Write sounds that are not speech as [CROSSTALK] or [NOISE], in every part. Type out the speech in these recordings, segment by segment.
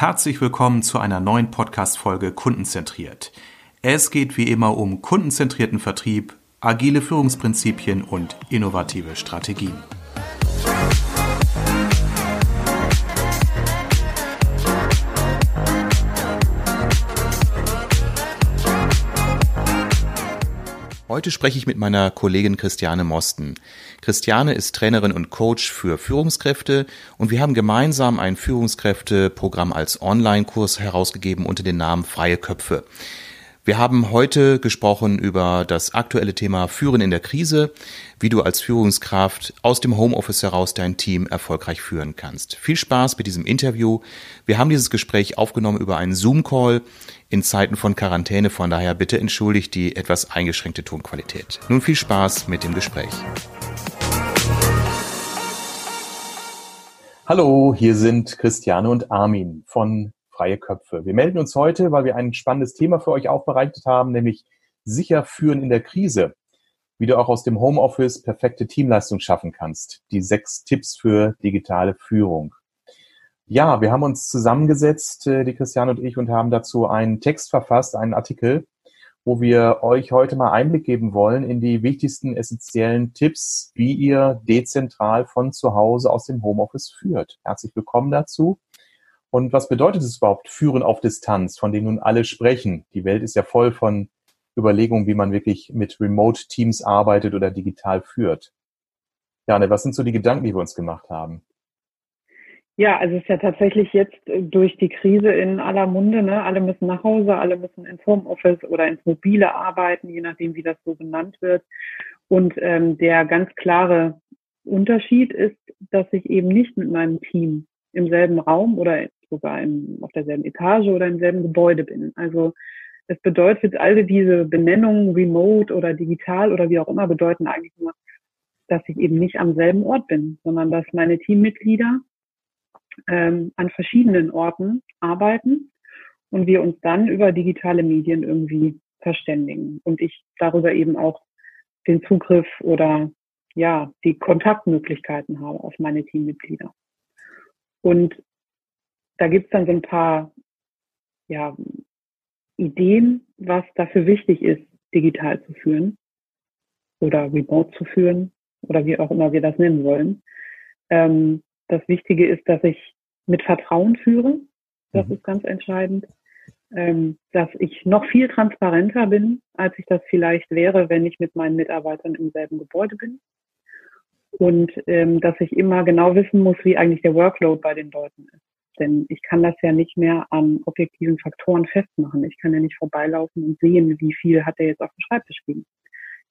Herzlich willkommen zu einer neuen Podcast-Folge Kundenzentriert. Es geht wie immer um kundenzentrierten Vertrieb, agile Führungsprinzipien und innovative Strategien. Heute spreche ich mit meiner Kollegin Christiane Mosten. Christiane ist Trainerin und Coach für Führungskräfte und wir haben gemeinsam ein Führungskräfteprogramm als Online-Kurs herausgegeben unter dem Namen Freie Köpfe. Wir haben heute gesprochen über das aktuelle Thema Führen in der Krise, wie du als Führungskraft aus dem Homeoffice heraus dein Team erfolgreich führen kannst. Viel Spaß mit diesem Interview. Wir haben dieses Gespräch aufgenommen über einen Zoom-Call in Zeiten von Quarantäne, von daher bitte entschuldigt die etwas eingeschränkte Tonqualität. Nun viel Spaß mit dem Gespräch. Hallo, hier sind Christiane und Armin von freie Köpfe. Wir melden uns heute, weil wir ein spannendes Thema für euch aufbereitet haben, nämlich sicher führen in der Krise. Wie du auch aus dem Homeoffice perfekte Teamleistung schaffen kannst. Die sechs Tipps für digitale Führung. Ja, wir haben uns zusammengesetzt, äh, die Christiane und ich, und haben dazu einen Text verfasst, einen Artikel, wo wir euch heute mal Einblick geben wollen in die wichtigsten essentiellen Tipps, wie ihr dezentral von zu Hause aus dem Homeoffice führt. Herzlich willkommen dazu. Und was bedeutet es überhaupt, Führen auf Distanz, von dem nun alle sprechen? Die Welt ist ja voll von Überlegungen, wie man wirklich mit Remote-Teams arbeitet oder digital führt. Jane, was sind so die Gedanken, die wir uns gemacht haben? Ja, also es ist ja tatsächlich jetzt äh, durch die Krise in aller Munde, ne? alle müssen nach Hause, alle müssen ins Homeoffice oder ins Mobile arbeiten, je nachdem, wie das so genannt wird. Und ähm, der ganz klare Unterschied ist, dass ich eben nicht mit meinem Team im selben Raum oder sogar im, auf derselben Etage oder im selben Gebäude bin. Also es bedeutet, alle diese Benennungen, remote oder digital oder wie auch immer, bedeuten eigentlich nur, dass ich eben nicht am selben Ort bin, sondern dass meine Teammitglieder ähm, an verschiedenen Orten arbeiten und wir uns dann über digitale Medien irgendwie verständigen und ich darüber eben auch den Zugriff oder ja die Kontaktmöglichkeiten habe auf meine Teammitglieder. Und da gibt's dann so ein paar ja, Ideen, was dafür wichtig ist, digital zu führen oder remote zu führen oder wie auch immer wir das nennen wollen. Ähm, das Wichtige ist, dass ich mit Vertrauen führe. Das mhm. ist ganz entscheidend. Ähm, dass ich noch viel transparenter bin, als ich das vielleicht wäre, wenn ich mit meinen Mitarbeitern im selben Gebäude bin. Und ähm, dass ich immer genau wissen muss, wie eigentlich der Workload bei den Leuten ist. Denn ich kann das ja nicht mehr an objektiven Faktoren festmachen. Ich kann ja nicht vorbeilaufen und sehen, wie viel hat er jetzt auf dem Schreibtisch liegen.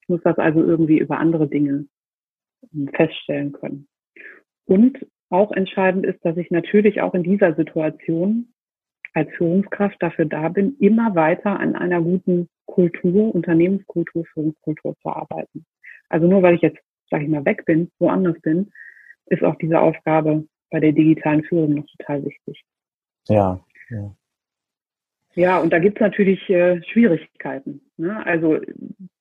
Ich muss das also irgendwie über andere Dinge ähm, feststellen können. Und auch entscheidend ist, dass ich natürlich auch in dieser Situation als Führungskraft dafür da bin, immer weiter an einer guten Kultur, Unternehmenskultur, Führungskultur zu arbeiten. Also nur weil ich jetzt, sage ich mal, weg bin, woanders bin, ist auch diese Aufgabe bei der digitalen Führung noch total wichtig. Ja. Ja, ja und da gibt es natürlich äh, Schwierigkeiten. Ne? Also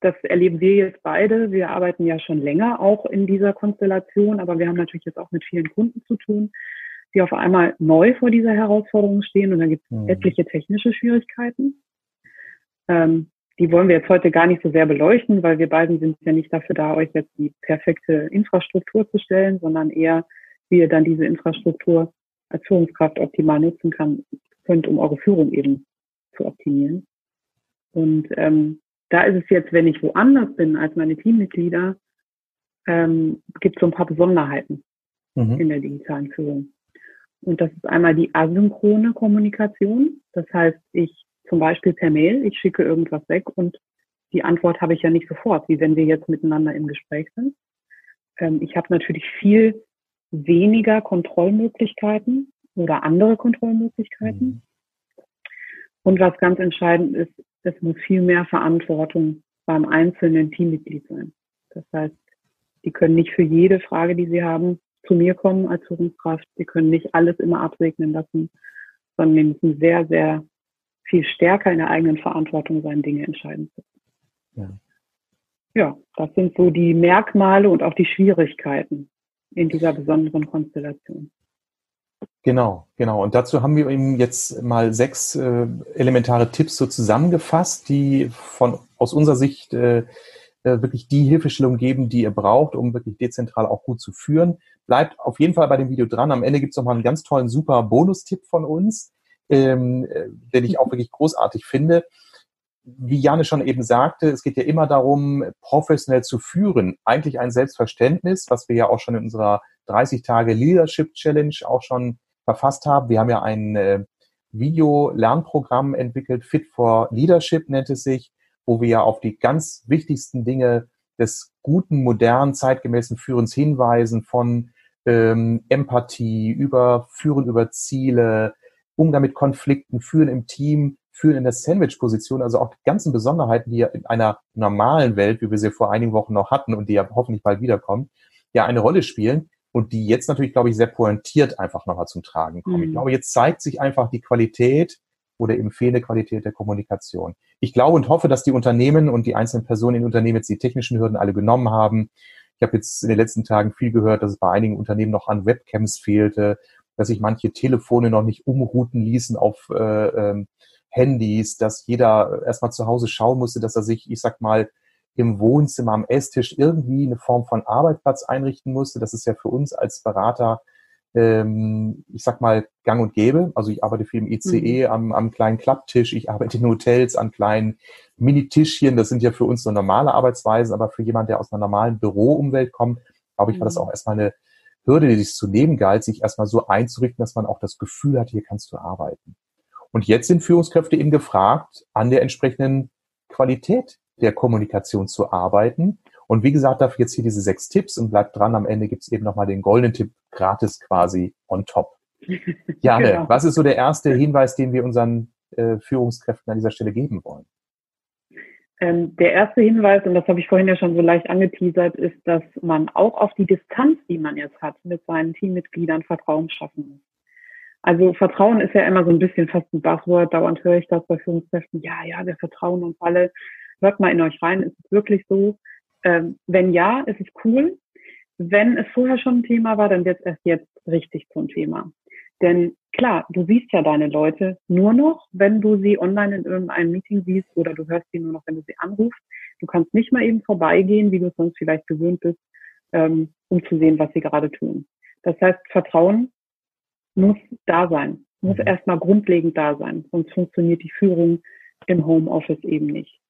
das erleben wir jetzt beide. Wir arbeiten ja schon länger auch in dieser Konstellation, aber wir haben natürlich jetzt auch mit vielen Kunden zu tun, die auf einmal neu vor dieser Herausforderung stehen und da gibt es mhm. etliche technische Schwierigkeiten. Ähm, die wollen wir jetzt heute gar nicht so sehr beleuchten, weil wir beiden sind ja nicht dafür da, euch jetzt die perfekte Infrastruktur zu stellen, sondern eher ihr dann diese Infrastruktur als Führungskraft optimal nutzen kann, könnt, um eure Führung eben zu optimieren. Und ähm, da ist es jetzt, wenn ich woanders bin als meine Teammitglieder, ähm, gibt es so ein paar Besonderheiten mhm. in der digitalen Führung. Und das ist einmal die asynchrone Kommunikation. Das heißt, ich zum Beispiel per Mail, ich schicke irgendwas weg und die Antwort habe ich ja nicht sofort, wie wenn wir jetzt miteinander im Gespräch sind. Ähm, ich habe natürlich viel weniger Kontrollmöglichkeiten oder andere Kontrollmöglichkeiten. Mhm. Und was ganz entscheidend ist, es muss viel mehr Verantwortung beim einzelnen Teammitglied sein. Das heißt, die können nicht für jede Frage, die sie haben, zu mir kommen als Führungskraft. Sie können nicht alles immer absegnen lassen, sondern die müssen sehr, sehr viel stärker in der eigenen Verantwortung sein, Dinge entscheiden zu können. Ja. ja, das sind so die Merkmale und auch die Schwierigkeiten in dieser besonderen Konstellation. Genau, genau. Und dazu haben wir eben jetzt mal sechs äh, elementare Tipps so zusammengefasst, die von aus unserer Sicht äh, äh, wirklich die Hilfestellung geben, die ihr braucht, um wirklich dezentral auch gut zu führen. Bleibt auf jeden Fall bei dem Video dran. Am Ende gibt es noch mal einen ganz tollen, super Bonustipp von uns, ähm, äh, den ich auch wirklich großartig finde. Wie Janne schon eben sagte, es geht ja immer darum, professionell zu führen. Eigentlich ein Selbstverständnis, was wir ja auch schon in unserer 30 Tage Leadership Challenge auch schon verfasst haben. Wir haben ja ein äh, Video-Lernprogramm entwickelt, Fit for Leadership nennt es sich, wo wir ja auf die ganz wichtigsten Dinge des guten, modernen, zeitgemäßen Führens hinweisen, von ähm, Empathie über Führen über Ziele, Umgang mit Konflikten, Führen im Team, Führen in der Sandwich-Position, also auch die ganzen Besonderheiten, die ja in einer normalen Welt, wie wir sie vor einigen Wochen noch hatten und die ja hoffentlich bald wiederkommen, ja eine Rolle spielen und die jetzt natürlich, glaube ich, sehr pointiert einfach nochmal zum Tragen kommen. Mhm. Ich glaube, jetzt zeigt sich einfach die Qualität oder eben fehlende Qualität der Kommunikation. Ich glaube und hoffe, dass die Unternehmen und die einzelnen Personen in Unternehmen jetzt die technischen Hürden alle genommen haben. Ich habe jetzt in den letzten Tagen viel gehört, dass es bei einigen Unternehmen noch an Webcams fehlte, dass sich manche Telefone noch nicht umrouten ließen auf äh, ähm, Handys, dass jeder erstmal zu Hause schauen musste, dass er sich, ich sag mal, im Wohnzimmer am Esstisch irgendwie eine Form von Arbeitsplatz einrichten musste. Das ist ja für uns als Berater, ähm, ich sag mal, gang und gäbe. Also ich arbeite viel im ICE mhm. am, am kleinen Klapptisch, ich arbeite in Hotels an kleinen Mini-Tischchen. Das sind ja für uns so normale Arbeitsweisen, aber für jemand, der aus einer normalen Büroumwelt kommt, glaube ich, war das mhm. auch erstmal eine Hürde, die sich zu nehmen galt, sich erstmal so einzurichten, dass man auch das Gefühl hat, hier kannst du arbeiten. Und jetzt sind Führungskräfte eben gefragt, an der entsprechenden Qualität der Kommunikation zu arbeiten. Und wie gesagt, dafür jetzt hier diese sechs Tipps und bleibt dran, am Ende gibt's eben nochmal den goldenen Tipp gratis quasi on top. [LAUGHS] Jane, genau. was ist so der erste Hinweis, den wir unseren äh, Führungskräften an dieser Stelle geben wollen? Ähm, der erste Hinweis, und das habe ich vorhin ja schon so leicht angeteasert, ist, dass man auch auf die Distanz, die man jetzt hat, mit seinen Teammitgliedern Vertrauen schaffen muss. Also Vertrauen ist ja immer so ein bisschen fast ein Buzzword. Dauernd höre ich das bei Führungskräften. Ja, ja, wir vertrauen uns alle. Hört mal in euch rein, ist es wirklich so? Ähm, wenn ja, ist es cool. Wenn es vorher schon ein Thema war, dann wird es erst jetzt richtig zum Thema. Denn klar, du siehst ja deine Leute nur noch, wenn du sie online in irgendeinem Meeting siehst oder du hörst sie nur noch, wenn du sie anrufst. Du kannst nicht mal eben vorbeigehen, wie du sonst vielleicht gewöhnt bist, ähm, um zu sehen, was sie gerade tun. Das heißt, Vertrauen muss da sein, muss mhm. erstmal grundlegend da sein, sonst funktioniert die Führung im Homeoffice eben nicht.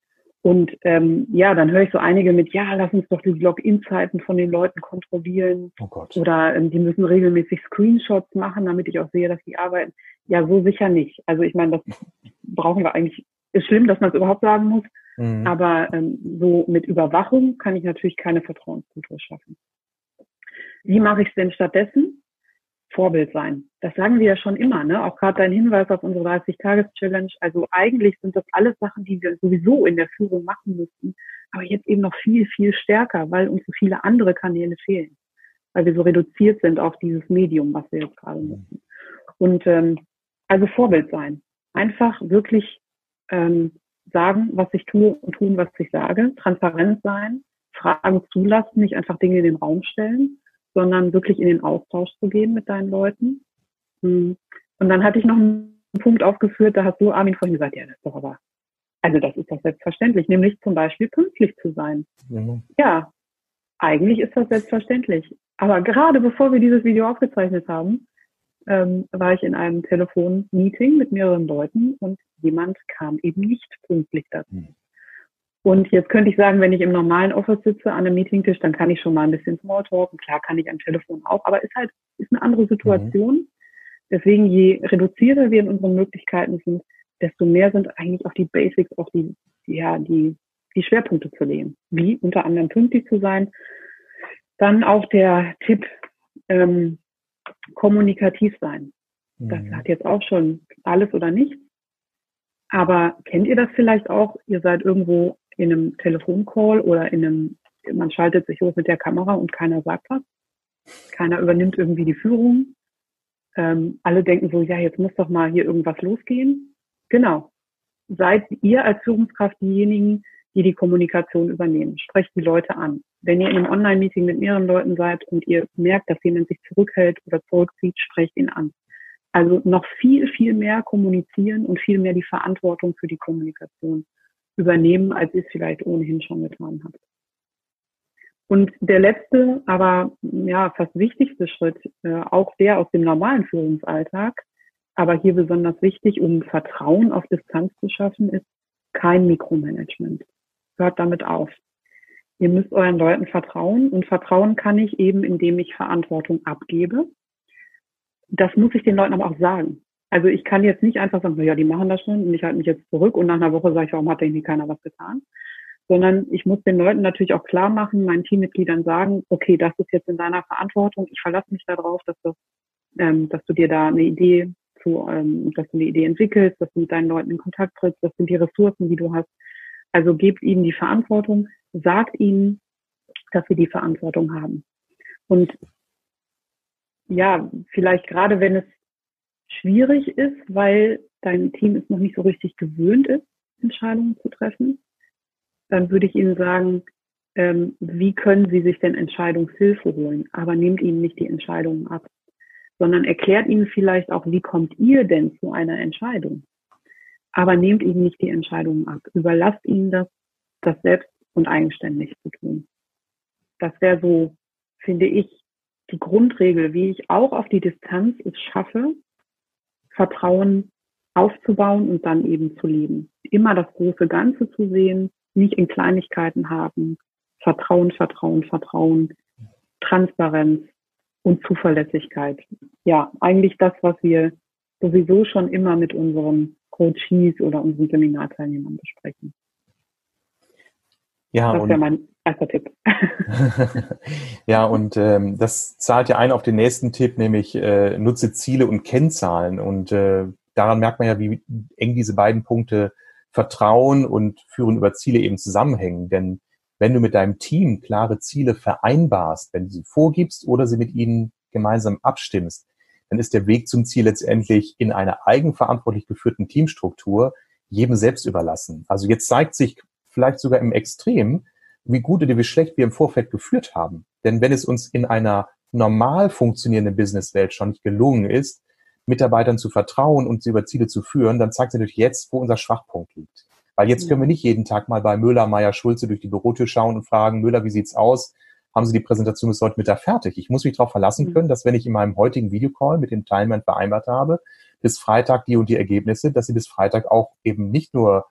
Und ähm, ja, dann höre ich so einige mit, ja, lass uns doch die Login-Zeiten von den Leuten kontrollieren. Oh Gott. Oder ähm, die müssen regelmäßig Screenshots machen, damit ich auch sehe, dass die arbeiten. Ja, so sicher nicht. Also ich meine, das brauchen wir eigentlich. Ist schlimm, dass man es überhaupt sagen muss. Mhm. Aber ähm, so mit Überwachung kann ich natürlich keine Vertrauenskultur schaffen. Wie mache ich es denn stattdessen? Vorbild sein. Das sagen wir ja schon immer, ne? Auch gerade dein Hinweis auf unsere 30-Tages-Challenge. Also eigentlich sind das alles Sachen, die wir sowieso in der Führung machen müssten, aber jetzt eben noch viel, viel stärker, weil uns so viele andere Kanäle fehlen. Weil wir so reduziert sind auf dieses Medium, was wir jetzt gerade nutzen. Und ähm, also Vorbild sein. Einfach wirklich ähm, sagen, was ich tue und tun, was ich sage. Transparent sein, Fragen zulassen, nicht einfach Dinge in den Raum stellen sondern wirklich in den Austausch zu gehen mit deinen Leuten. Hm. Und dann hatte ich noch einen Punkt aufgeführt, da hast du, Armin, vorhin gesagt, ja, das ist doch aber, also das ist doch selbstverständlich, nämlich zum Beispiel pünktlich zu sein. Mhm. Ja, eigentlich ist das selbstverständlich. Aber gerade bevor wir dieses Video aufgezeichnet haben, ähm, war ich in einem Telefonmeeting mit mehreren Leuten und jemand kam eben nicht pünktlich dazu. Mhm. Und jetzt könnte ich sagen, wenn ich im normalen Office sitze an einem Meetingtisch, dann kann ich schon mal ein bisschen Smalltalken. Klar kann ich am Telefon auch, aber ist halt, ist eine andere Situation. Mhm. Deswegen, je reduzierter wir in unseren Möglichkeiten sind, desto mehr sind eigentlich auch die Basics, auch die, ja, die, die Schwerpunkte zu legen. Wie unter anderem pünktlich zu sein. Dann auch der Tipp, ähm, kommunikativ sein. Mhm. Das hat jetzt auch schon alles oder nichts. Aber kennt ihr das vielleicht auch? Ihr seid irgendwo in einem Telefoncall oder in einem, man schaltet sich hoch mit der Kamera und keiner sagt was. Keiner übernimmt irgendwie die Führung. Ähm, alle denken so, ja, jetzt muss doch mal hier irgendwas losgehen. Genau. Seid ihr als Führungskraft diejenigen, die die Kommunikation übernehmen. Sprecht die Leute an. Wenn ihr in einem Online-Meeting mit mehreren Leuten seid und ihr merkt, dass jemand sich zurückhält oder zurückzieht, sprecht ihn an. Also noch viel, viel mehr kommunizieren und viel mehr die Verantwortung für die Kommunikation übernehmen, als ihr es vielleicht ohnehin schon getan habt. Und der letzte, aber ja, fast wichtigste Schritt, äh, auch der aus dem normalen Führungsalltag, aber hier besonders wichtig, um Vertrauen auf Distanz zu schaffen, ist kein Mikromanagement. Hört damit auf. Ihr müsst euren Leuten vertrauen und Vertrauen kann ich eben, indem ich Verantwortung abgebe. Das muss ich den Leuten aber auch sagen. Also ich kann jetzt nicht einfach sagen, ja, die machen das schon und ich halte mich jetzt zurück und nach einer Woche sage ich, warum hat irgendwie keiner was getan? Sondern ich muss den Leuten natürlich auch klar machen, meinen Teammitgliedern sagen, okay, das ist jetzt in deiner Verantwortung, ich verlasse mich darauf, dass, das, ähm, dass du dir da eine Idee zu, ähm, dass du eine Idee entwickelst, dass du mit deinen Leuten in Kontakt trittst, das sind die Ressourcen, die du hast. Also gebt ihnen die Verantwortung, sagt ihnen, dass sie die Verantwortung haben. Und ja, vielleicht gerade wenn es schwierig ist, weil dein Team es noch nicht so richtig gewöhnt ist, Entscheidungen zu treffen, dann würde ich Ihnen sagen, ähm, wie können Sie sich denn Entscheidungshilfe holen? Aber nehmt Ihnen nicht die Entscheidungen ab, sondern erklärt Ihnen vielleicht auch, wie kommt ihr denn zu einer Entscheidung? Aber nehmt Ihnen nicht die Entscheidungen ab. Überlasst Ihnen das, das selbst und eigenständig zu tun. Das wäre so, finde ich, die Grundregel, wie ich auch auf die Distanz es schaffe, Vertrauen aufzubauen und dann eben zu leben. Immer das große Ganze zu sehen, nicht in Kleinigkeiten haben. Vertrauen, Vertrauen, Vertrauen, Transparenz und Zuverlässigkeit. Ja, eigentlich das, was wir sowieso schon immer mit unseren Coaches oder unseren Seminarteilnehmern besprechen. Ja, das wäre mein erster Tipp. [LAUGHS] ja, und ähm, das zahlt ja ein auf den nächsten Tipp, nämlich äh, nutze Ziele und Kennzahlen. Und äh, daran merkt man ja, wie eng diese beiden Punkte Vertrauen und Führen über Ziele eben zusammenhängen. Denn wenn du mit deinem Team klare Ziele vereinbarst, wenn du sie vorgibst oder sie mit ihnen gemeinsam abstimmst, dann ist der Weg zum Ziel letztendlich in einer eigenverantwortlich geführten Teamstruktur jedem selbst überlassen. Also jetzt zeigt sich vielleicht sogar im Extrem, wie gut oder wie schlecht wir im Vorfeld geführt haben. Denn wenn es uns in einer normal funktionierenden Businesswelt schon nicht gelungen ist, Mitarbeitern zu vertrauen und sie über Ziele zu führen, dann zeigt sich natürlich jetzt, wo unser Schwachpunkt liegt. Weil jetzt können wir nicht jeden Tag mal bei Müller, Meier, Schulze durch die Bürotür schauen und fragen, Müller, wie sieht's aus? Haben Sie die Präsentation bis heute Mittag fertig? Ich muss mich darauf verlassen mhm. können, dass wenn ich in meinem heutigen Videocall mit dem Teilnehmer vereinbart habe, bis Freitag die und die Ergebnisse, dass sie bis Freitag auch eben nicht nur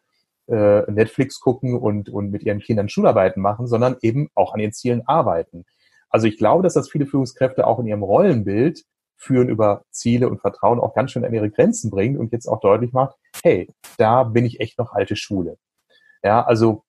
äh, Netflix gucken und, und mit ihren Kindern Schularbeiten machen, sondern eben auch an ihren Zielen arbeiten. Also ich glaube, dass das viele Führungskräfte auch in ihrem Rollenbild führen über Ziele und Vertrauen auch ganz schön an ihre Grenzen bringt und jetzt auch deutlich macht, hey, da bin ich echt noch alte Schule. Ja, also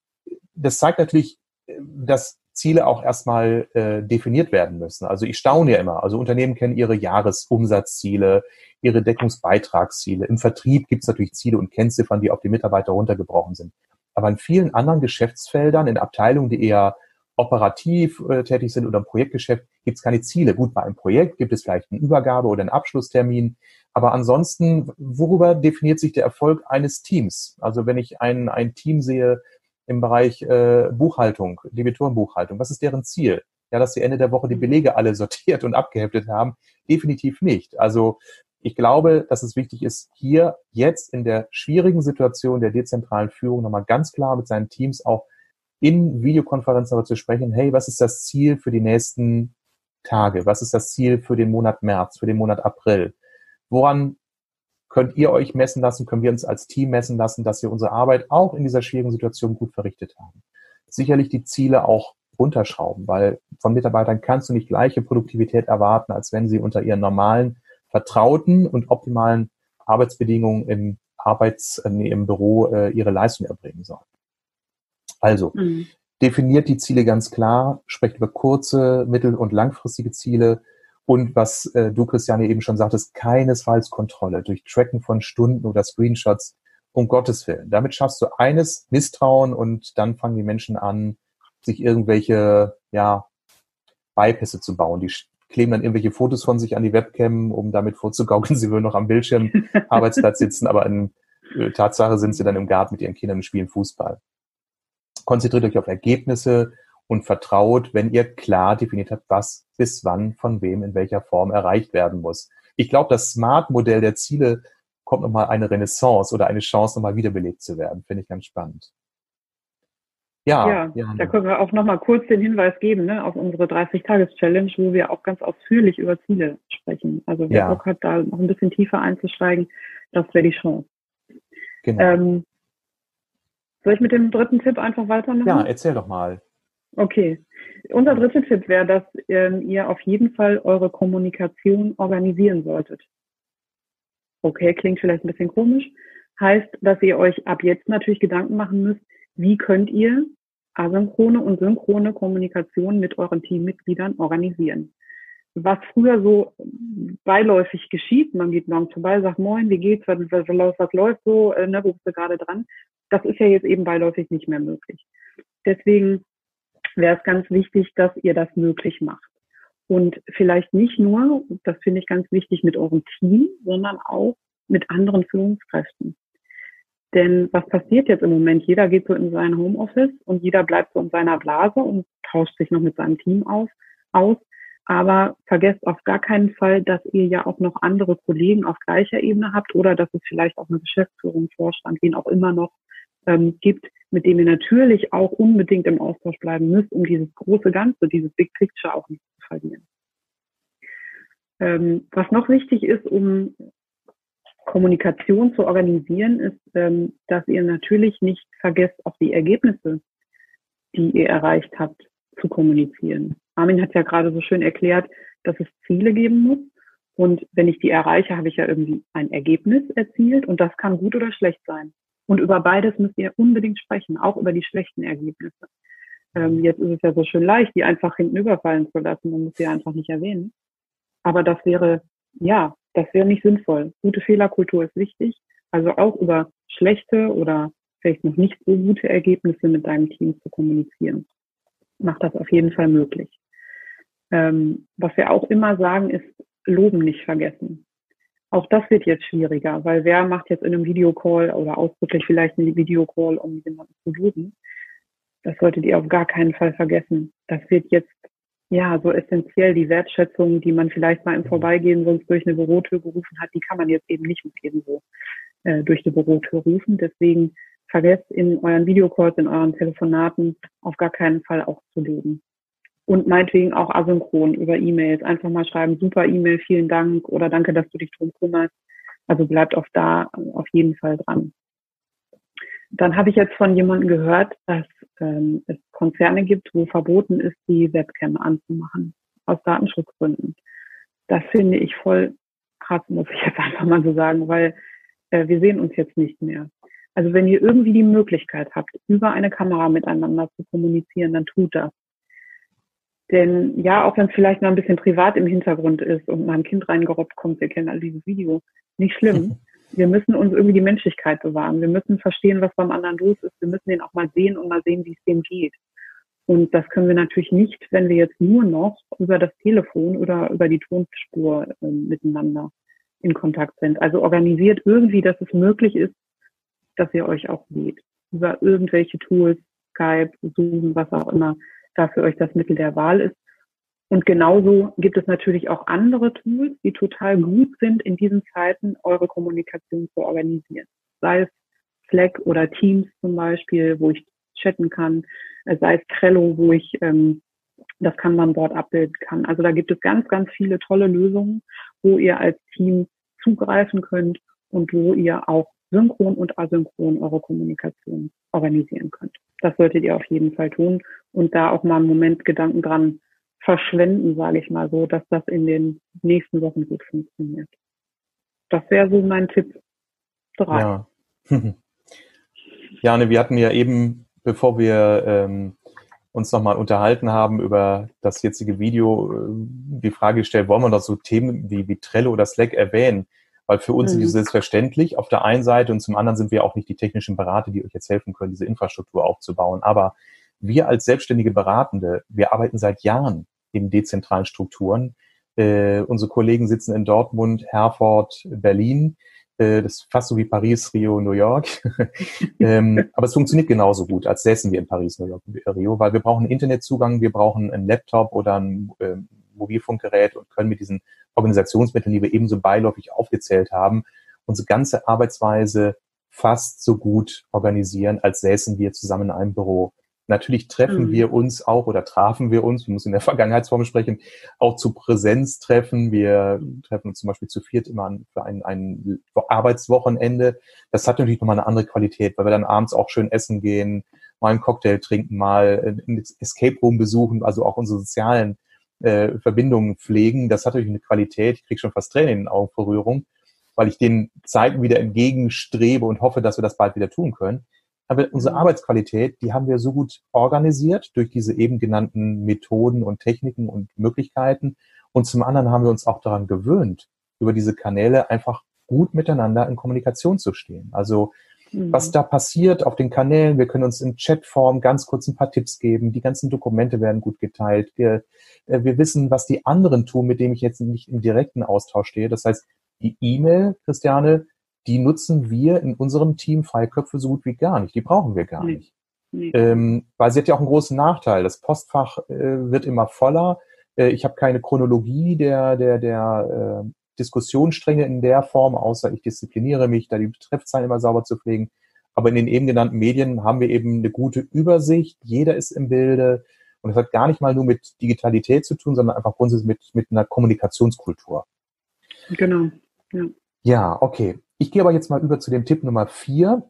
das zeigt natürlich, dass Ziele auch erstmal äh, definiert werden müssen. Also ich staune ja immer. Also Unternehmen kennen ihre Jahresumsatzziele, ihre Deckungsbeitragsziele. Im Vertrieb gibt es natürlich Ziele und Kennziffern, die auf die Mitarbeiter runtergebrochen sind. Aber in vielen anderen Geschäftsfeldern, in Abteilungen, die eher operativ äh, tätig sind oder im Projektgeschäft, gibt es keine Ziele. Gut, bei einem Projekt gibt es vielleicht eine Übergabe oder einen Abschlusstermin. Aber ansonsten, worüber definiert sich der Erfolg eines Teams? Also wenn ich ein, ein Team sehe, im Bereich äh, Buchhaltung, Debitorenbuchhaltung? Was ist deren Ziel? Ja, dass sie Ende der Woche die Belege alle [LAUGHS] sortiert und abgeheftet haben? Definitiv nicht. Also ich glaube, dass es wichtig ist, hier jetzt in der schwierigen Situation der dezentralen Führung nochmal ganz klar mit seinen Teams auch in Videokonferenzen darüber zu sprechen, hey, was ist das Ziel für die nächsten Tage? Was ist das Ziel für den Monat März, für den Monat April? Woran könnt ihr euch messen lassen, können wir uns als Team messen lassen, dass wir unsere Arbeit auch in dieser schwierigen Situation gut verrichtet haben. Sicherlich die Ziele auch runterschrauben, weil von Mitarbeitern kannst du nicht gleiche Produktivität erwarten, als wenn sie unter ihren normalen, vertrauten und optimalen Arbeitsbedingungen im Arbeits, äh, nee, im Büro äh, ihre Leistung erbringen sollen. Also, mhm. definiert die Ziele ganz klar, sprecht über kurze, mittel- und langfristige Ziele, und was äh, du, Christiane, eben schon sagtest, keinesfalls Kontrolle durch Tracken von Stunden oder Screenshots, um Gottes Willen. Damit schaffst du eines, Misstrauen und dann fangen die Menschen an, sich irgendwelche, ja, Bypässe zu bauen. Die kleben dann irgendwelche Fotos von sich an die Webcam, um damit vorzugaukeln, [LAUGHS] sie würden noch am Bildschirm [LAUGHS] Arbeitsplatz sitzen, aber in äh, Tatsache sind sie dann im Garten mit ihren Kindern und spielen Fußball. Konzentriert euch auf Ergebnisse, und vertraut, wenn ihr klar definiert habt, was bis wann von wem in welcher Form erreicht werden muss. ich glaube, das Smart-Modell der Ziele kommt nochmal eine Renaissance oder eine Chance, nochmal wiederbelebt zu werden. Finde ich ganz spannend. Ja, ja, ja, da können wir auch nochmal kurz den Hinweis geben ne, auf unsere 30-Tages-Challenge, wo wir auch ganz ausführlich über Ziele sprechen. Also wer ja. Bock hat, da noch ein bisschen tiefer einzusteigen, das wäre die Chance. Genau. Ähm, soll ich mit dem dritten Tipp einfach weitermachen? Ja, erzähl doch mal. Okay. Unser dritter Tipp wäre, dass ähm, ihr auf jeden Fall eure Kommunikation organisieren solltet. Okay, klingt vielleicht ein bisschen komisch. Heißt, dass ihr euch ab jetzt natürlich Gedanken machen müsst, wie könnt ihr asynchrone und synchrone Kommunikation mit euren Teammitgliedern organisieren. Was früher so beiläufig geschieht, man geht morgens vorbei, sagt Moin, wie geht's, was, was, was läuft so, äh, ne, wo bist du gerade dran? Das ist ja jetzt eben beiläufig nicht mehr möglich. Deswegen wäre es ganz wichtig, dass ihr das möglich macht. Und vielleicht nicht nur, das finde ich ganz wichtig, mit eurem Team, sondern auch mit anderen Führungskräften. Denn was passiert jetzt im Moment? Jeder geht so in sein Homeoffice und jeder bleibt so in seiner Blase und tauscht sich noch mit seinem Team auf, aus. Aber vergesst auf gar keinen Fall, dass ihr ja auch noch andere Kollegen auf gleicher Ebene habt oder dass es vielleicht auch eine Geschäftsführung, Vorstand, wen auch immer noch ähm, gibt, mit dem ihr natürlich auch unbedingt im Austausch bleiben müsst, um dieses große Ganze, dieses Big Picture auch nicht zu verlieren. Ähm, was noch wichtig ist, um Kommunikation zu organisieren, ist, ähm, dass ihr natürlich nicht vergesst, auch die Ergebnisse, die ihr erreicht habt, zu kommunizieren. Armin hat ja gerade so schön erklärt, dass es Ziele geben muss. Und wenn ich die erreiche, habe ich ja irgendwie ein Ergebnis erzielt und das kann gut oder schlecht sein. Und über beides müsst ihr unbedingt sprechen, auch über die schlechten Ergebnisse. Ähm, jetzt ist es ja so schön leicht, die einfach hinten überfallen zu lassen. Man muss sie einfach nicht erwähnen. Aber das wäre, ja, das wäre nicht sinnvoll. Gute Fehlerkultur ist wichtig. Also auch über schlechte oder vielleicht noch nicht so gute Ergebnisse mit deinem Team zu kommunizieren. Macht das auf jeden Fall möglich. Ähm, was wir auch immer sagen, ist Loben nicht vergessen. Auch das wird jetzt schwieriger, weil wer macht jetzt in einem Videocall oder ausdrücklich vielleicht einen Videocall, um jemanden zu loben? Das solltet ihr auf gar keinen Fall vergessen. Das wird jetzt ja so essentiell. Die Wertschätzung, die man vielleicht mal im Vorbeigehen sonst durch eine Bürotür gerufen hat, die kann man jetzt eben nicht mehr ebenso äh, durch eine Bürotür rufen. Deswegen vergesst in euren Videocalls, in euren Telefonaten auf gar keinen Fall auch zu leben und meinetwegen auch asynchron über E-Mails. Einfach mal schreiben, super E-Mail, vielen Dank oder danke, dass du dich drum kümmerst. Also bleibt auch da auf jeden Fall dran. Dann habe ich jetzt von jemandem gehört, dass ähm, es Konzerne gibt, wo verboten ist, die Webcam anzumachen, aus Datenschutzgründen. Das finde ich voll krass, muss ich jetzt [LAUGHS] einfach mal so sagen, weil äh, wir sehen uns jetzt nicht mehr. Also wenn ihr irgendwie die Möglichkeit habt, über eine Kamera miteinander zu kommunizieren, dann tut das. Denn ja, auch wenn es vielleicht noch ein bisschen privat im Hintergrund ist und mal ein Kind reingerobbt kommt, wir kennen all dieses Video, nicht schlimm. [LAUGHS] Wir müssen uns irgendwie die Menschlichkeit bewahren. Wir müssen verstehen, was beim anderen los ist. Wir müssen den auch mal sehen und mal sehen, wie es dem geht. Und das können wir natürlich nicht, wenn wir jetzt nur noch über das Telefon oder über die Tonspur äh, miteinander in Kontakt sind. Also organisiert irgendwie, dass es möglich ist, dass ihr euch auch seht. Über irgendwelche Tools, Skype, Zoom, was auch immer, da für euch das Mittel der Wahl ist. Und genauso gibt es natürlich auch andere Tools, die total gut sind, in diesen Zeiten eure Kommunikation zu organisieren. Sei es Slack oder Teams zum Beispiel, wo ich chatten kann, sei es Trello, wo ich ähm, das Kanban-Board abbilden kann. Also da gibt es ganz, ganz viele tolle Lösungen, wo ihr als Team zugreifen könnt und wo ihr auch synchron und asynchron eure Kommunikation organisieren könnt. Das solltet ihr auf jeden Fall tun und da auch mal einen Moment Gedanken dran verschwenden, sage ich mal so, dass das in den nächsten Wochen gut funktioniert. Das wäre so mein Tipp drei. Ja. [LAUGHS] Jane, wir hatten ja eben, bevor wir ähm, uns nochmal unterhalten haben über das jetzige Video, äh, die Frage gestellt, wollen wir noch so Themen wie, wie Trello oder Slack erwähnen? Weil für uns mhm. ist es selbstverständlich auf der einen Seite und zum anderen sind wir auch nicht die technischen Berater, die euch jetzt helfen können, diese Infrastruktur aufzubauen. Aber wir als selbstständige Beratende, wir arbeiten seit Jahren in dezentralen Strukturen. Äh, unsere Kollegen sitzen in Dortmund, Herford, Berlin. Äh, das ist fast so wie Paris, Rio, New York. [LAUGHS] ähm, aber es funktioniert genauso gut, als säßen wir in Paris, New York, Rio, weil wir brauchen Internetzugang, wir brauchen einen Laptop oder ein äh, Mobilfunkgerät und können mit diesen Organisationsmitteln, die wir ebenso beiläufig aufgezählt haben, unsere ganze Arbeitsweise fast so gut organisieren, als säßen wir zusammen in einem Büro. Natürlich treffen mhm. wir uns auch oder trafen wir uns, wir müssen in der [LAUGHS] Vergangenheitsform sprechen, auch zu Präsenztreffen. Wir treffen uns zum Beispiel zu viert immer für ein, ein Arbeitswochenende. Das hat natürlich nochmal eine andere Qualität, weil wir dann abends auch schön essen gehen, mal einen Cocktail trinken, mal ein Escape Room besuchen, also auch unsere sozialen äh, Verbindungen pflegen. Das hat natürlich eine Qualität. Ich kriege schon fast Tränen in den Augen vor Rührung, weil ich den Zeiten wieder entgegenstrebe und hoffe, dass wir das bald wieder tun können. Aber unsere mhm. Arbeitsqualität, die haben wir so gut organisiert durch diese eben genannten Methoden und Techniken und Möglichkeiten. Und zum anderen haben wir uns auch daran gewöhnt, über diese Kanäle einfach gut miteinander in Kommunikation zu stehen. Also mhm. was da passiert auf den Kanälen, wir können uns in Chatform ganz kurz ein paar Tipps geben, die ganzen Dokumente werden gut geteilt, wir, äh, wir wissen, was die anderen tun, mit denen ich jetzt nicht im direkten Austausch stehe. Das heißt, die E-Mail, Christiane, die nutzen wir in unserem Team Freie Köpfe so gut wie gar nicht. Die brauchen wir gar nee. nicht. Nee. Ähm, weil sie hat ja auch einen großen Nachteil. Das Postfach äh, wird immer voller. Äh, ich habe keine Chronologie der, der, der äh, Diskussionsstränge in der Form, außer ich diszipliniere mich, da die Betreffzeilen immer sauber zu pflegen. Aber in den eben genannten Medien haben wir eben eine gute Übersicht. Jeder ist im Bilde. Und es hat gar nicht mal nur mit Digitalität zu tun, sondern einfach grundsätzlich mit, mit einer Kommunikationskultur. Genau. Ja. ja, okay. Ich gehe aber jetzt mal über zu dem Tipp Nummer vier.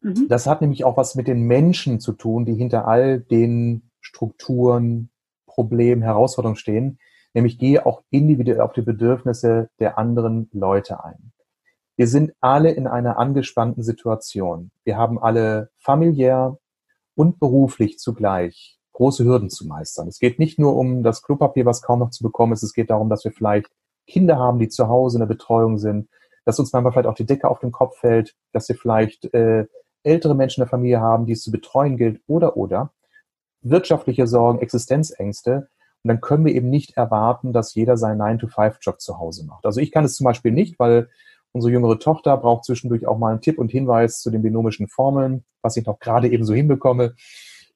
Mhm. Das hat nämlich auch was mit den Menschen zu tun, die hinter all den Strukturen, Problemen, Herausforderungen stehen. Nämlich gehe auch individuell auf die Bedürfnisse der anderen Leute ein. Wir sind alle in einer angespannten Situation. Wir haben alle familiär und beruflich zugleich große Hürden zu meistern. Es geht nicht nur um das Klopapier, was kaum noch zu bekommen ist. Es geht darum, dass wir vielleicht Kinder haben, die zu Hause in der Betreuung sind, dass uns manchmal vielleicht auch die Decke auf den Kopf fällt, dass wir vielleicht äh, ältere Menschen in der Familie haben, die es zu betreuen gilt oder oder wirtschaftliche Sorgen, Existenzängste. Und dann können wir eben nicht erwarten, dass jeder seinen 9-to-5-Job zu Hause macht. Also ich kann es zum Beispiel nicht, weil unsere jüngere Tochter braucht zwischendurch auch mal einen Tipp und Hinweis zu den binomischen Formeln, was ich noch gerade eben so hinbekomme.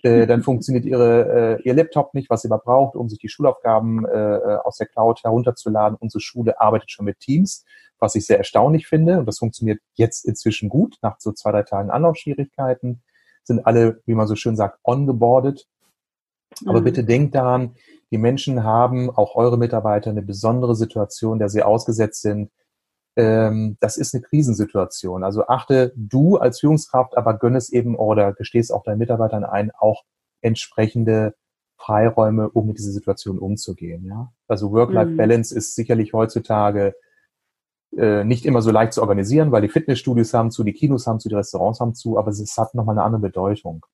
Äh, dann funktioniert ihre, äh, ihr Laptop nicht, was sie aber braucht, um sich die Schulaufgaben äh, aus der Cloud herunterzuladen. Unsere Schule arbeitet schon mit Teams, was ich sehr erstaunlich finde. Und das funktioniert jetzt inzwischen gut. Nach so zwei, drei Tagen Anlaufschwierigkeiten sind alle, wie man so schön sagt, ongeboardet. Aber mhm. bitte denkt daran, die Menschen haben, auch eure Mitarbeiter, eine besondere Situation, der sie ausgesetzt sind ähm, das ist eine Krisensituation. Also achte du als Führungskraft, aber gönn es eben oder gestehst auch deinen Mitarbeitern ein, auch entsprechende Freiräume, um mit dieser Situation umzugehen. Ja? Also Work-Life-Balance mhm. ist sicherlich heutzutage äh, nicht immer so leicht zu organisieren, weil die Fitnessstudios haben zu, die Kinos haben zu, die Restaurants haben zu, aber es hat nochmal eine andere Bedeutung.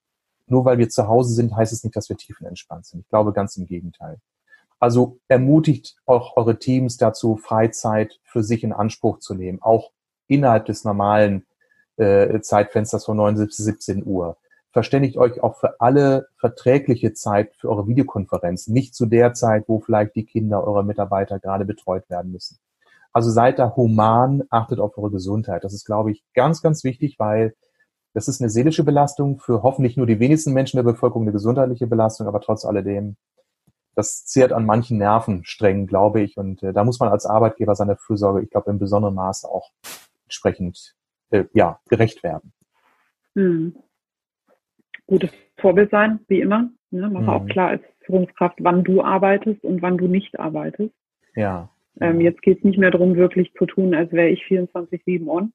Nur weil wir zu Hause sind, heißt es nicht, dass wir tiefenentspannt sind. Ich glaube ganz im Gegenteil. Also ermutigt auch eure Teams dazu, Freizeit für sich in Anspruch zu nehmen, auch innerhalb des normalen äh, Zeitfensters von 9 bis 17 Uhr. Verständigt euch auch für alle verträgliche Zeit für eure Videokonferenz, nicht zu der Zeit, wo vielleicht die Kinder eurer Mitarbeiter gerade betreut werden müssen. Also seid da human, achtet auf eure Gesundheit. Das ist, glaube ich, ganz, ganz wichtig, weil das ist eine seelische Belastung für hoffentlich nur die wenigsten Menschen der Bevölkerung, eine gesundheitliche Belastung, aber trotz alledem das zehrt an manchen Nervensträngen, glaube ich. Und äh, da muss man als Arbeitgeber seiner Fürsorge, ich glaube, in besonderem Maße auch entsprechend äh, ja, gerecht werden. Hm. Gutes Vorbild sein, wie immer. Ne? Mach hm. auch klar als Führungskraft, wann du arbeitest und wann du nicht arbeitest. Ja. Ähm, jetzt geht es nicht mehr darum, wirklich zu tun, als wäre ich 24-7 on.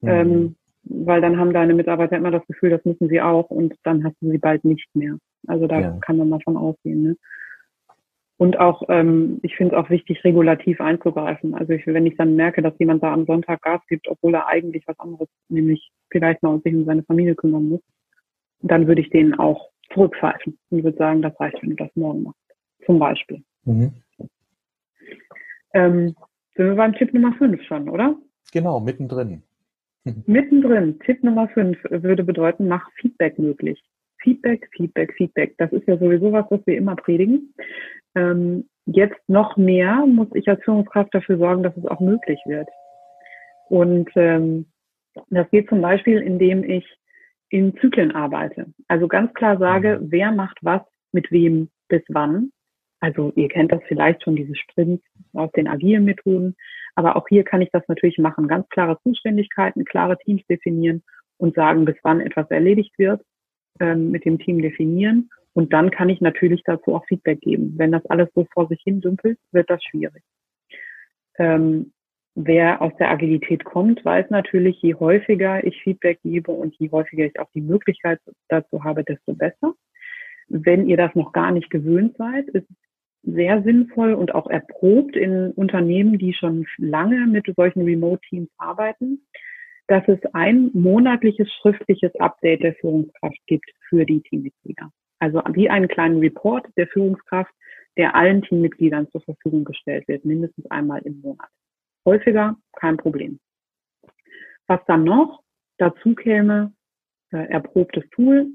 Hm. Ähm, weil dann haben deine Mitarbeiter immer das Gefühl, das müssen sie auch und dann hast du sie bald nicht mehr. Also da ja. kann man mal von ausgehen. Ne? Und auch, ähm, ich finde es auch wichtig, regulativ einzugreifen. Also ich, wenn ich dann merke, dass jemand da am Sonntag Gas gibt, obwohl er eigentlich was anderes, nämlich vielleicht mal sich um seine Familie kümmern muss, dann würde ich den auch zurückpfeifen und würde sagen, das reicht, wenn du das morgen machst. Zum Beispiel. Mhm. Ähm, sind wir beim Tipp Nummer 5 schon, oder? Genau, mittendrin. Mittendrin. Tipp Nummer 5 würde bedeuten, mach Feedback möglich. Feedback, Feedback, Feedback. Das ist ja sowieso was, was wir immer predigen. Ähm, jetzt noch mehr muss ich als Führungskraft dafür sorgen, dass es auch möglich wird. Und ähm, das geht zum Beispiel, indem ich in Zyklen arbeite. Also ganz klar sage, mhm. wer macht was mit wem bis wann. Also ihr kennt das vielleicht schon, diese Sprints aus den agilen Methoden. Aber auch hier kann ich das natürlich machen. Ganz klare Zuständigkeiten, klare Teams definieren und sagen, bis wann etwas erledigt wird, ähm, mit dem Team definieren. Und dann kann ich natürlich dazu auch Feedback geben. Wenn das alles so vor sich hin dümpelt, wird das schwierig. Ähm, wer aus der Agilität kommt, weiß natürlich, je häufiger ich Feedback gebe und je häufiger ich auch die Möglichkeit dazu habe, desto besser. Wenn ihr das noch gar nicht gewöhnt seid, ist sehr sinnvoll und auch erprobt in Unternehmen, die schon lange mit solchen Remote-Teams arbeiten, dass es ein monatliches schriftliches Update der Führungskraft gibt für die Teammitglieder. Also wie einen kleinen Report der Führungskraft, der allen Teammitgliedern zur Verfügung gestellt wird, mindestens einmal im Monat. Häufiger kein Problem. Was dann noch dazu käme, erprobtes Tool,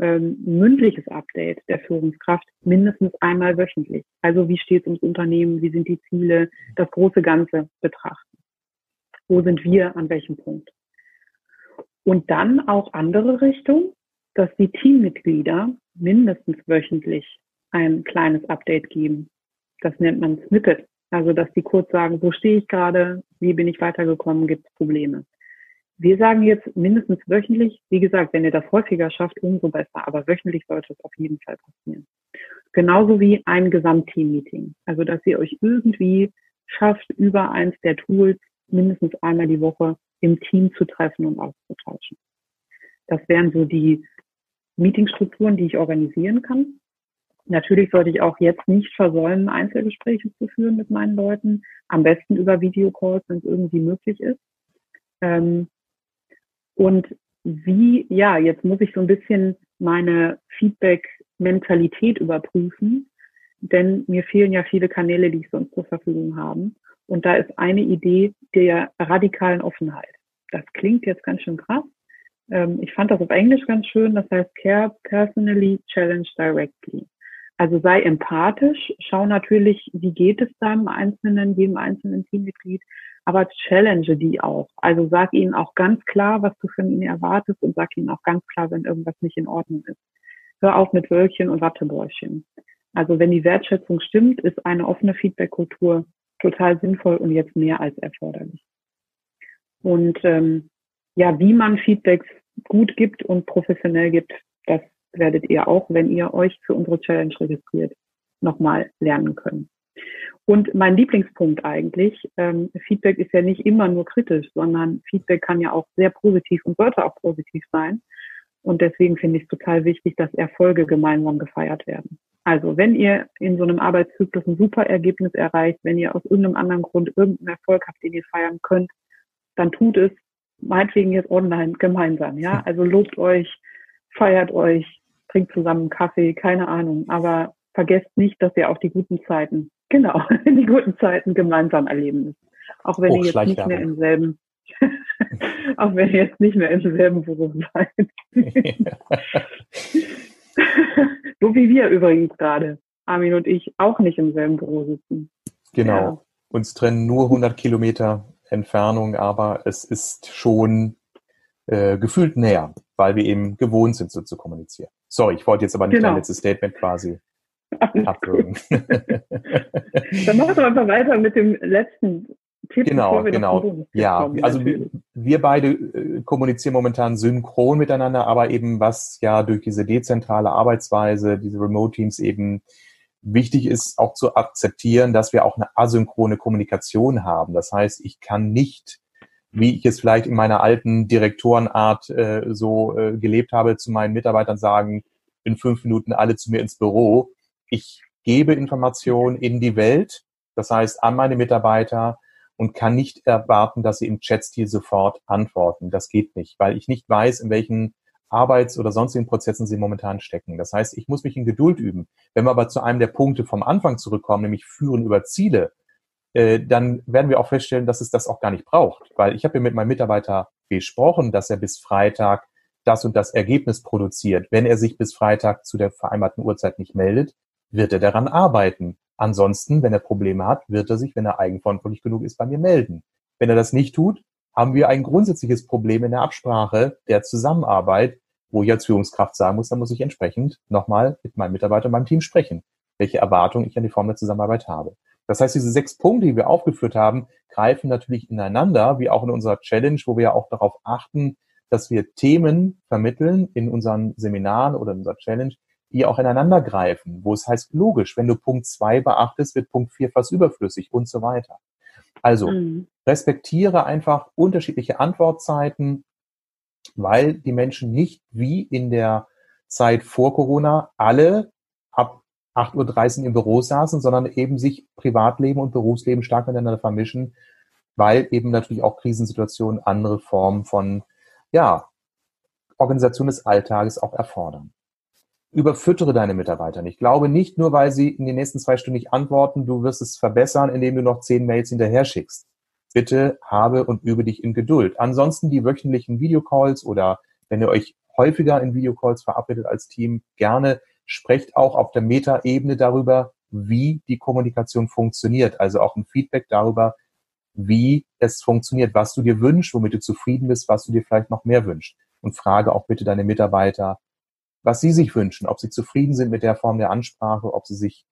äh, mündliches Update der Führungskraft mindestens einmal wöchentlich. Also wie steht es ums Unternehmen, wie sind die Ziele, das große Ganze betrachten. Wo sind wir an welchem Punkt? Und dann auch andere Richtung, dass die Teammitglieder mindestens wöchentlich ein kleines Update geben. Das nennt man Snippet. Also, dass die kurz sagen, wo stehe ich gerade, wie bin ich weitergekommen, gibt es Probleme. Wir sagen jetzt mindestens wöchentlich. Wie gesagt, wenn ihr das häufiger schafft, umso besser. Aber wöchentlich sollte es auf jeden Fall passieren. Genauso wie ein Gesamtteam-Meeting. Also, dass ihr euch irgendwie schafft, über eins der Tools mindestens einmal die Woche im Team zu treffen und auszutauschen. Das wären so die Meetingstrukturen, die ich organisieren kann. Natürlich sollte ich auch jetzt nicht versäumen, Einzelgespräche zu führen mit meinen Leuten. Am besten über Videocalls, wenn es irgendwie möglich ist. Ähm, und wie, ja, jetzt muss ich so ein bisschen meine Feedback-Mentalität überprüfen, denn mir fehlen ja viele Kanäle, die ich sonst zur Verfügung habe. Und da ist eine Idee der radikalen Offenheit. Das klingt jetzt ganz schön krass. Ähm, ich fand das auf Englisch ganz schön. Das heißt Care Personally, Challenge Directly. Also sei empathisch, schau natürlich, wie geht es deinem einzelnen, jedem einzelnen Teammitglied, aber challenge die auch. Also sag ihnen auch ganz klar, was du von ihnen erwartest und sag ihnen auch ganz klar, wenn irgendwas nicht in Ordnung ist. Hör auf mit Wölkchen und Wattebäuschen. Also wenn die Wertschätzung stimmt, ist eine offene Feedback-Kultur total sinnvoll und jetzt mehr als erforderlich. Und ähm, ja, wie man Feedbacks gut gibt und professionell gibt, das werdet ihr auch, wenn ihr euch für unsere Challenge registriert, nochmal lernen können. Und mein Lieblingspunkt eigentlich, ähm, Feedback ist ja nicht immer nur kritisch, sondern Feedback kann ja auch sehr positiv und sollte auch positiv sein. Und deswegen finde ich es total wichtig, dass Erfolge gemeinsam gefeiert werden. Also wenn ihr in so einem Arbeitszyklus ein super Ergebnis erreicht, wenn ihr aus irgendeinem anderen Grund irgendeinen Erfolg habt, den ihr feiern könnt, dann tut es meinetwegen jetzt online gemeinsam. Ja, also lobt euch, feiert euch, trinkt zusammen Kaffee, keine Ahnung. Aber vergesst nicht, dass ihr auch die guten Zeiten, genau, [LAUGHS] die guten Zeiten gemeinsam erleben. Auch wenn ihr jetzt nicht mehr im selben, [LAUGHS] auch wenn ihr jetzt nicht mehr im selben Beruf seid. [LAUGHS] so wie wir übrigens gerade, Armin und ich, auch nicht im selben Büro sitzen. Genau. Ja. Uns trennen nur 100 Kilometer Entfernung, aber es ist schon äh, gefühlt näher, weil wir eben gewohnt sind, so zu kommunizieren. Sorry, ich wollte jetzt aber nicht genau. dein letztes Statement quasi abwürgen. Dann mach doch einfach weiter mit dem letzten Tipp. Genau, genau. Ja, kommen, also wir, wir, beide äh, kommunizieren momentan synchron miteinander, aber eben was ja durch diese dezentrale Arbeitsweise, diese Remote Teams eben wichtig ist, auch zu akzeptieren, dass wir auch eine asynchrone Kommunikation haben. Das heißt, ich kann nicht wie ich es vielleicht in meiner alten Direktorenart äh, so äh, gelebt habe, zu meinen Mitarbeitern sagen, in fünf Minuten alle zu mir ins Büro. Ich gebe Informationen in die Welt, das heißt an meine Mitarbeiter und kann nicht erwarten, dass sie im Chatstil sofort antworten. Das geht nicht, weil ich nicht weiß, in welchen Arbeits- oder sonstigen Prozessen sie momentan stecken. Das heißt, ich muss mich in Geduld üben. Wenn wir aber zu einem der Punkte vom Anfang zurückkommen, nämlich führen über Ziele, äh, dann werden wir auch feststellen, dass es das auch gar nicht braucht. Weil ich habe ja mit meinem Mitarbeiter besprochen, dass er bis Freitag das und das Ergebnis produziert. Wenn er sich bis Freitag zu der vereinbarten Uhrzeit nicht meldet, wird er daran arbeiten. Ansonsten, wenn er Probleme hat, wird er sich, wenn er eigenverantwortlich genug ist, bei mir melden. Wenn er das nicht tut, haben wir ein grundsätzliches Problem in der Absprache der Zusammenarbeit, wo ich als Führungskraft sagen muss, dann muss ich entsprechend nochmal mit meinem Mitarbeiter und meinem Team sprechen. welche Erwartungen ich an die Form der Zusammenarbeit habe. Das heißt, diese sechs Punkte, die wir aufgeführt haben, greifen natürlich ineinander, wie auch in unserer Challenge, wo wir ja auch darauf achten, dass wir Themen vermitteln in unseren Seminaren oder in unserer Challenge, die auch ineinander greifen, wo es heißt, logisch, wenn du Punkt zwei beachtest, wird Punkt vier fast überflüssig und so weiter. Also mhm. respektiere einfach unterschiedliche Antwortzeiten, weil die Menschen nicht wie in der Zeit vor Corona alle ab 8.30 Uhr im Büro saßen, sondern eben sich Privatleben und Berufsleben stark miteinander vermischen, weil eben natürlich auch Krisensituationen andere Formen von, ja, Organisation des Alltages auch erfordern. Überfüttere deine Mitarbeiter nicht. Glaube nicht nur, weil sie in den nächsten zwei Stunden nicht antworten, du wirst es verbessern, indem du noch zehn Mails hinterher schickst. Bitte habe und übe dich in Geduld. Ansonsten die wöchentlichen Videocalls oder wenn ihr euch häufiger in Videocalls verabredet als Team, gerne sprecht auch auf der Metaebene darüber, wie die Kommunikation funktioniert. Also auch ein Feedback darüber, wie es funktioniert, was du dir wünschst, womit du zufrieden bist, was du dir vielleicht noch mehr wünschst. Und frage auch bitte deine Mitarbeiter, was sie sich wünschen, ob sie zufrieden sind mit der Form der Ansprache, ob sie sich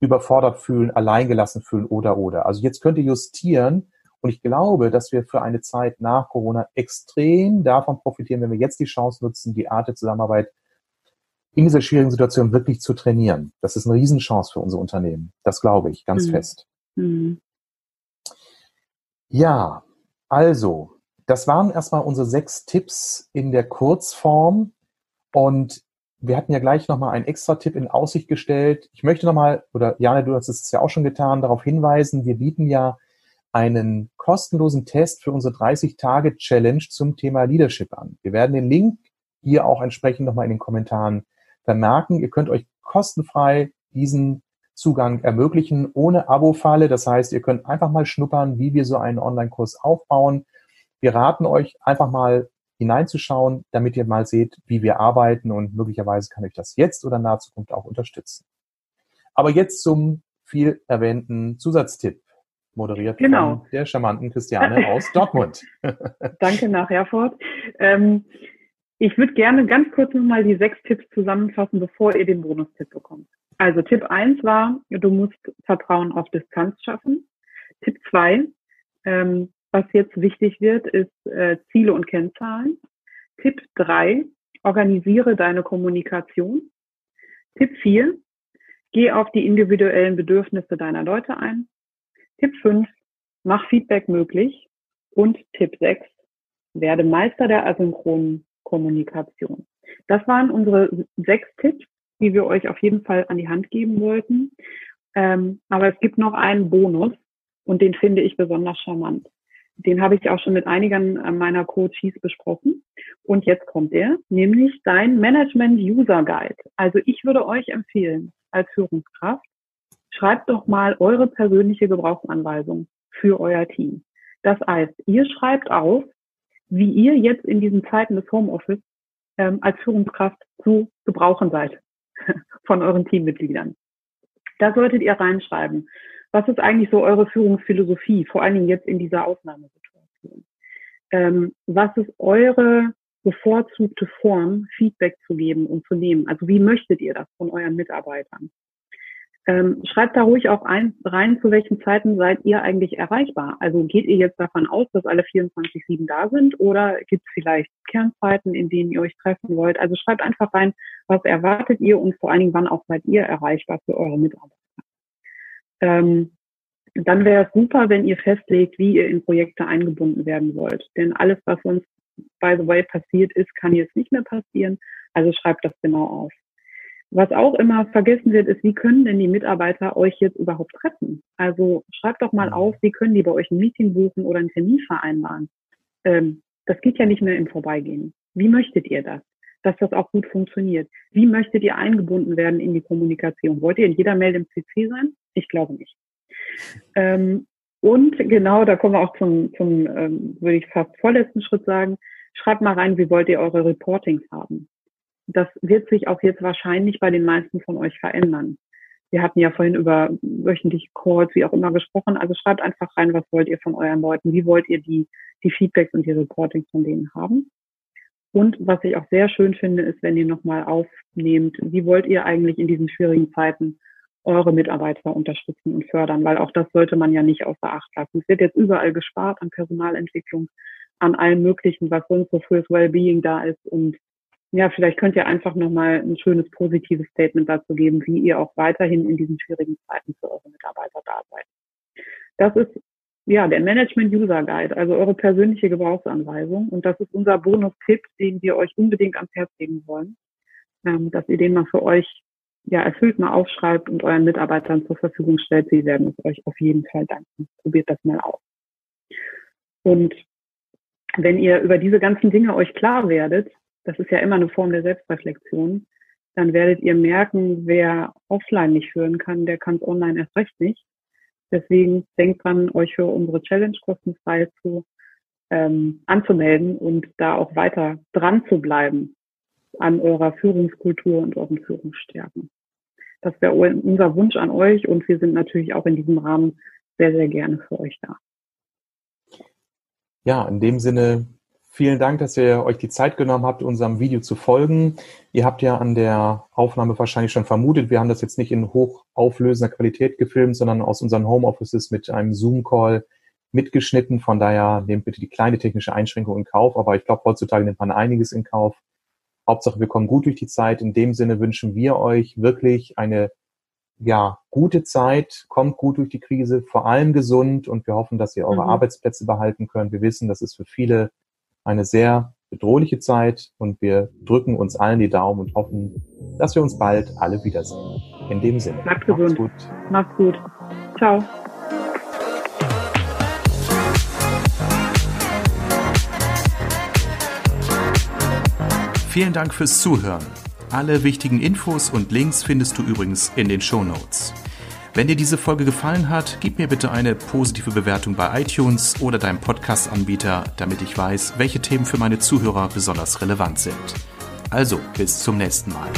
überfordert fühlen, alleingelassen fühlen oder oder. Also jetzt könnt ihr justieren und ich glaube, dass wir für eine Zeit nach Corona extrem davon profitieren, wenn wir jetzt die Chance nutzen, die Art der Zusammenarbeit in dieser schwierigen Situation wirklich zu trainieren. Das ist eine Riesenchance für unser Unternehmen. Das glaube ich ganz mhm. fest. Mhm. Ja, also, das waren erstmal unsere sechs Tipps in der Kurzform. Und wir hatten ja gleich nochmal einen extra Tipp in Aussicht gestellt. Ich möchte nochmal, oder Jana, du hast es ja auch schon getan, darauf hinweisen, wir bieten ja einen kostenlosen Test für unsere 30-Tage-Challenge zum Thema Leadership an. Wir werden den Link hier auch entsprechend nochmal in den Kommentaren vermerken. Ihr könnt euch kostenfrei diesen Zugang ermöglichen, ohne Abo-Falle. Das heißt, ihr könnt einfach mal schnuppern, wie wir so einen Online-Kurs aufbauen. Wir raten euch einfach mal hineinzuschauen, damit ihr mal seht, wie wir arbeiten und möglicherweise kann euch das jetzt oder in naher Zukunft auch unterstützen. Aber jetzt zum viel erwähnten Zusatztipp, moderiert genau. von der charmanten Christiane aus [LAUGHS] Dortmund. Danke nach Herford. Ähm, ich würde gerne ganz kurz nochmal die sechs Tipps zusammenfassen, bevor ihr den Bonustipp bekommt. Also Tipp eins war, du musst Vertrauen auf Distanz schaffen. Tipp zwei, ähm, was jetzt wichtig wird, ist äh, Ziele und Kennzahlen. Tipp drei, organisiere deine Kommunikation. Tipp vier, geh auf die individuellen Bedürfnisse deiner Leute ein. Tipp fünf, mach Feedback möglich. Und Tipp sechs, werde Meister der asynchronen Kommunikation. Das waren unsere sechs Tipps, die wir euch auf jeden Fall an die Hand geben wollten. Ähm, aber es gibt noch einen Bonus und den finde ich besonders charmant. Den habe ich auch schon mit einigen äh, meiner Coaches besprochen. Und jetzt kommt er, nämlich dein Management User Guide. Also ich würde euch empfehlen, als Führungskraft, schreibt doch mal eure persönliche Gebrauchsanweisung für euer Team. Das heißt, ihr schreibt auf, wie ihr jetzt in diesen Zeiten des Homeoffice ähm, als Führungskraft zu gebrauchen seid [LAUGHS] von euren Teammitgliedern. Da solltet ihr reinschreiben. Was ist eigentlich so eure Führungsphilosophie, vor allen Dingen jetzt in dieser Ausnahmesituation? Ähm, was ist eure bevorzugte Form, Feedback zu geben und zu nehmen? Also wie möchtet ihr das von euren Mitarbeitern? Ähm, schreibt da ruhig auch ein, rein, zu welchen Zeiten seid ihr eigentlich erreichbar. Also geht ihr jetzt davon aus, dass alle 24-7 da sind oder gibt es vielleicht Kernzeiten, in denen ihr euch treffen wollt? Also schreibt einfach rein, was erwartet ihr und vor allen Dingen, wann auch seid ihr erreichbar für eure Mitarbeiter. Ähm, dann wäre es super, wenn ihr festlegt, wie ihr in Projekte eingebunden werden wollt. Denn alles, was uns, by the way, passiert ist, kann jetzt nicht mehr passieren. Also schreibt das genau auf. Was auch immer vergessen wird, ist, wie können denn die Mitarbeiter euch jetzt überhaupt treffen? Also schreibt doch mal mhm. auf, wie können die bei euch ein Meeting buchen oder einen Termin vereinbaren? Ähm, das geht ja nicht mehr im Vorbeigehen. Wie möchtet ihr das? Dass das auch gut funktioniert. Wie möchtet ihr eingebunden werden in die Kommunikation? Wollt ihr in jeder Mail im CC sein? Ich glaube nicht. Ähm, und genau, da kommen wir auch zum, zum ähm, würde ich fast vorletzten Schritt sagen. Schreibt mal rein, wie wollt ihr eure Reportings haben? das wird sich auch jetzt wahrscheinlich bei den meisten von euch verändern. Wir hatten ja vorhin über wöchentliche Calls, wie auch immer gesprochen. Also schreibt einfach rein, was wollt ihr von euren Leuten? Wie wollt ihr die, die Feedbacks und die Reportings von denen haben? Und was ich auch sehr schön finde, ist, wenn ihr nochmal aufnehmt, wie wollt ihr eigentlich in diesen schwierigen Zeiten eure Mitarbeiter unterstützen und fördern, weil auch das sollte man ja nicht außer Acht lassen. Es wird jetzt überall gespart an Personalentwicklung, an allem Möglichen, was sonst so fürs Wellbeing da ist. Und ja, vielleicht könnt ihr einfach nochmal ein schönes positives Statement dazu geben, wie ihr auch weiterhin in diesen schwierigen Zeiten für eure Mitarbeiter da seid. Das ist ja der Management User Guide, also eure persönliche Gebrauchsanweisung. Und das ist unser Bonus-Tipp, den wir euch unbedingt ans Herz legen wollen, ähm, dass ihr den mal für euch ja, erfüllt mal aufschreibt und euren Mitarbeitern zur Verfügung stellt. Sie werden es euch auf jeden Fall danken. Probiert das mal aus. Und wenn ihr über diese ganzen Dinge euch klar werdet, das ist ja immer eine Form der Selbstreflexion, dann werdet ihr merken, wer offline nicht führen kann, der kann es online erst recht nicht. Deswegen denkt dran, euch für unsere Challenge kostenfrei zu ähm, anzumelden und da auch weiter dran zu bleiben an eurer Führungskultur und euren Führungsstärken. Das wäre unser Wunsch an euch und wir sind natürlich auch in diesem Rahmen sehr, sehr gerne für euch da. Ja, in dem Sinne vielen Dank, dass ihr euch die Zeit genommen habt, unserem Video zu folgen. Ihr habt ja an der Aufnahme wahrscheinlich schon vermutet, wir haben das jetzt nicht in hochauflösender Qualität gefilmt, sondern aus unseren Homeoffices mit einem Zoom-Call mitgeschnitten. Von daher nehmt bitte die kleine technische Einschränkung in Kauf. Aber ich glaube, heutzutage nimmt man einiges in Kauf. Hauptsache, wir kommen gut durch die Zeit. In dem Sinne wünschen wir euch wirklich eine ja, gute Zeit, kommt gut durch die Krise, vor allem gesund und wir hoffen, dass ihr eure mhm. Arbeitsplätze behalten könnt. Wir wissen, das ist für viele eine sehr bedrohliche Zeit und wir drücken uns allen die Daumen und hoffen, dass wir uns bald alle wiedersehen. In dem Sinne. Macht's gesund. gut. Macht's gut. Ciao. Vielen Dank fürs Zuhören. Alle wichtigen Infos und Links findest du übrigens in den Show Notes. Wenn dir diese Folge gefallen hat, gib mir bitte eine positive Bewertung bei iTunes oder deinem Podcast-Anbieter, damit ich weiß, welche Themen für meine Zuhörer besonders relevant sind. Also, bis zum nächsten Mal.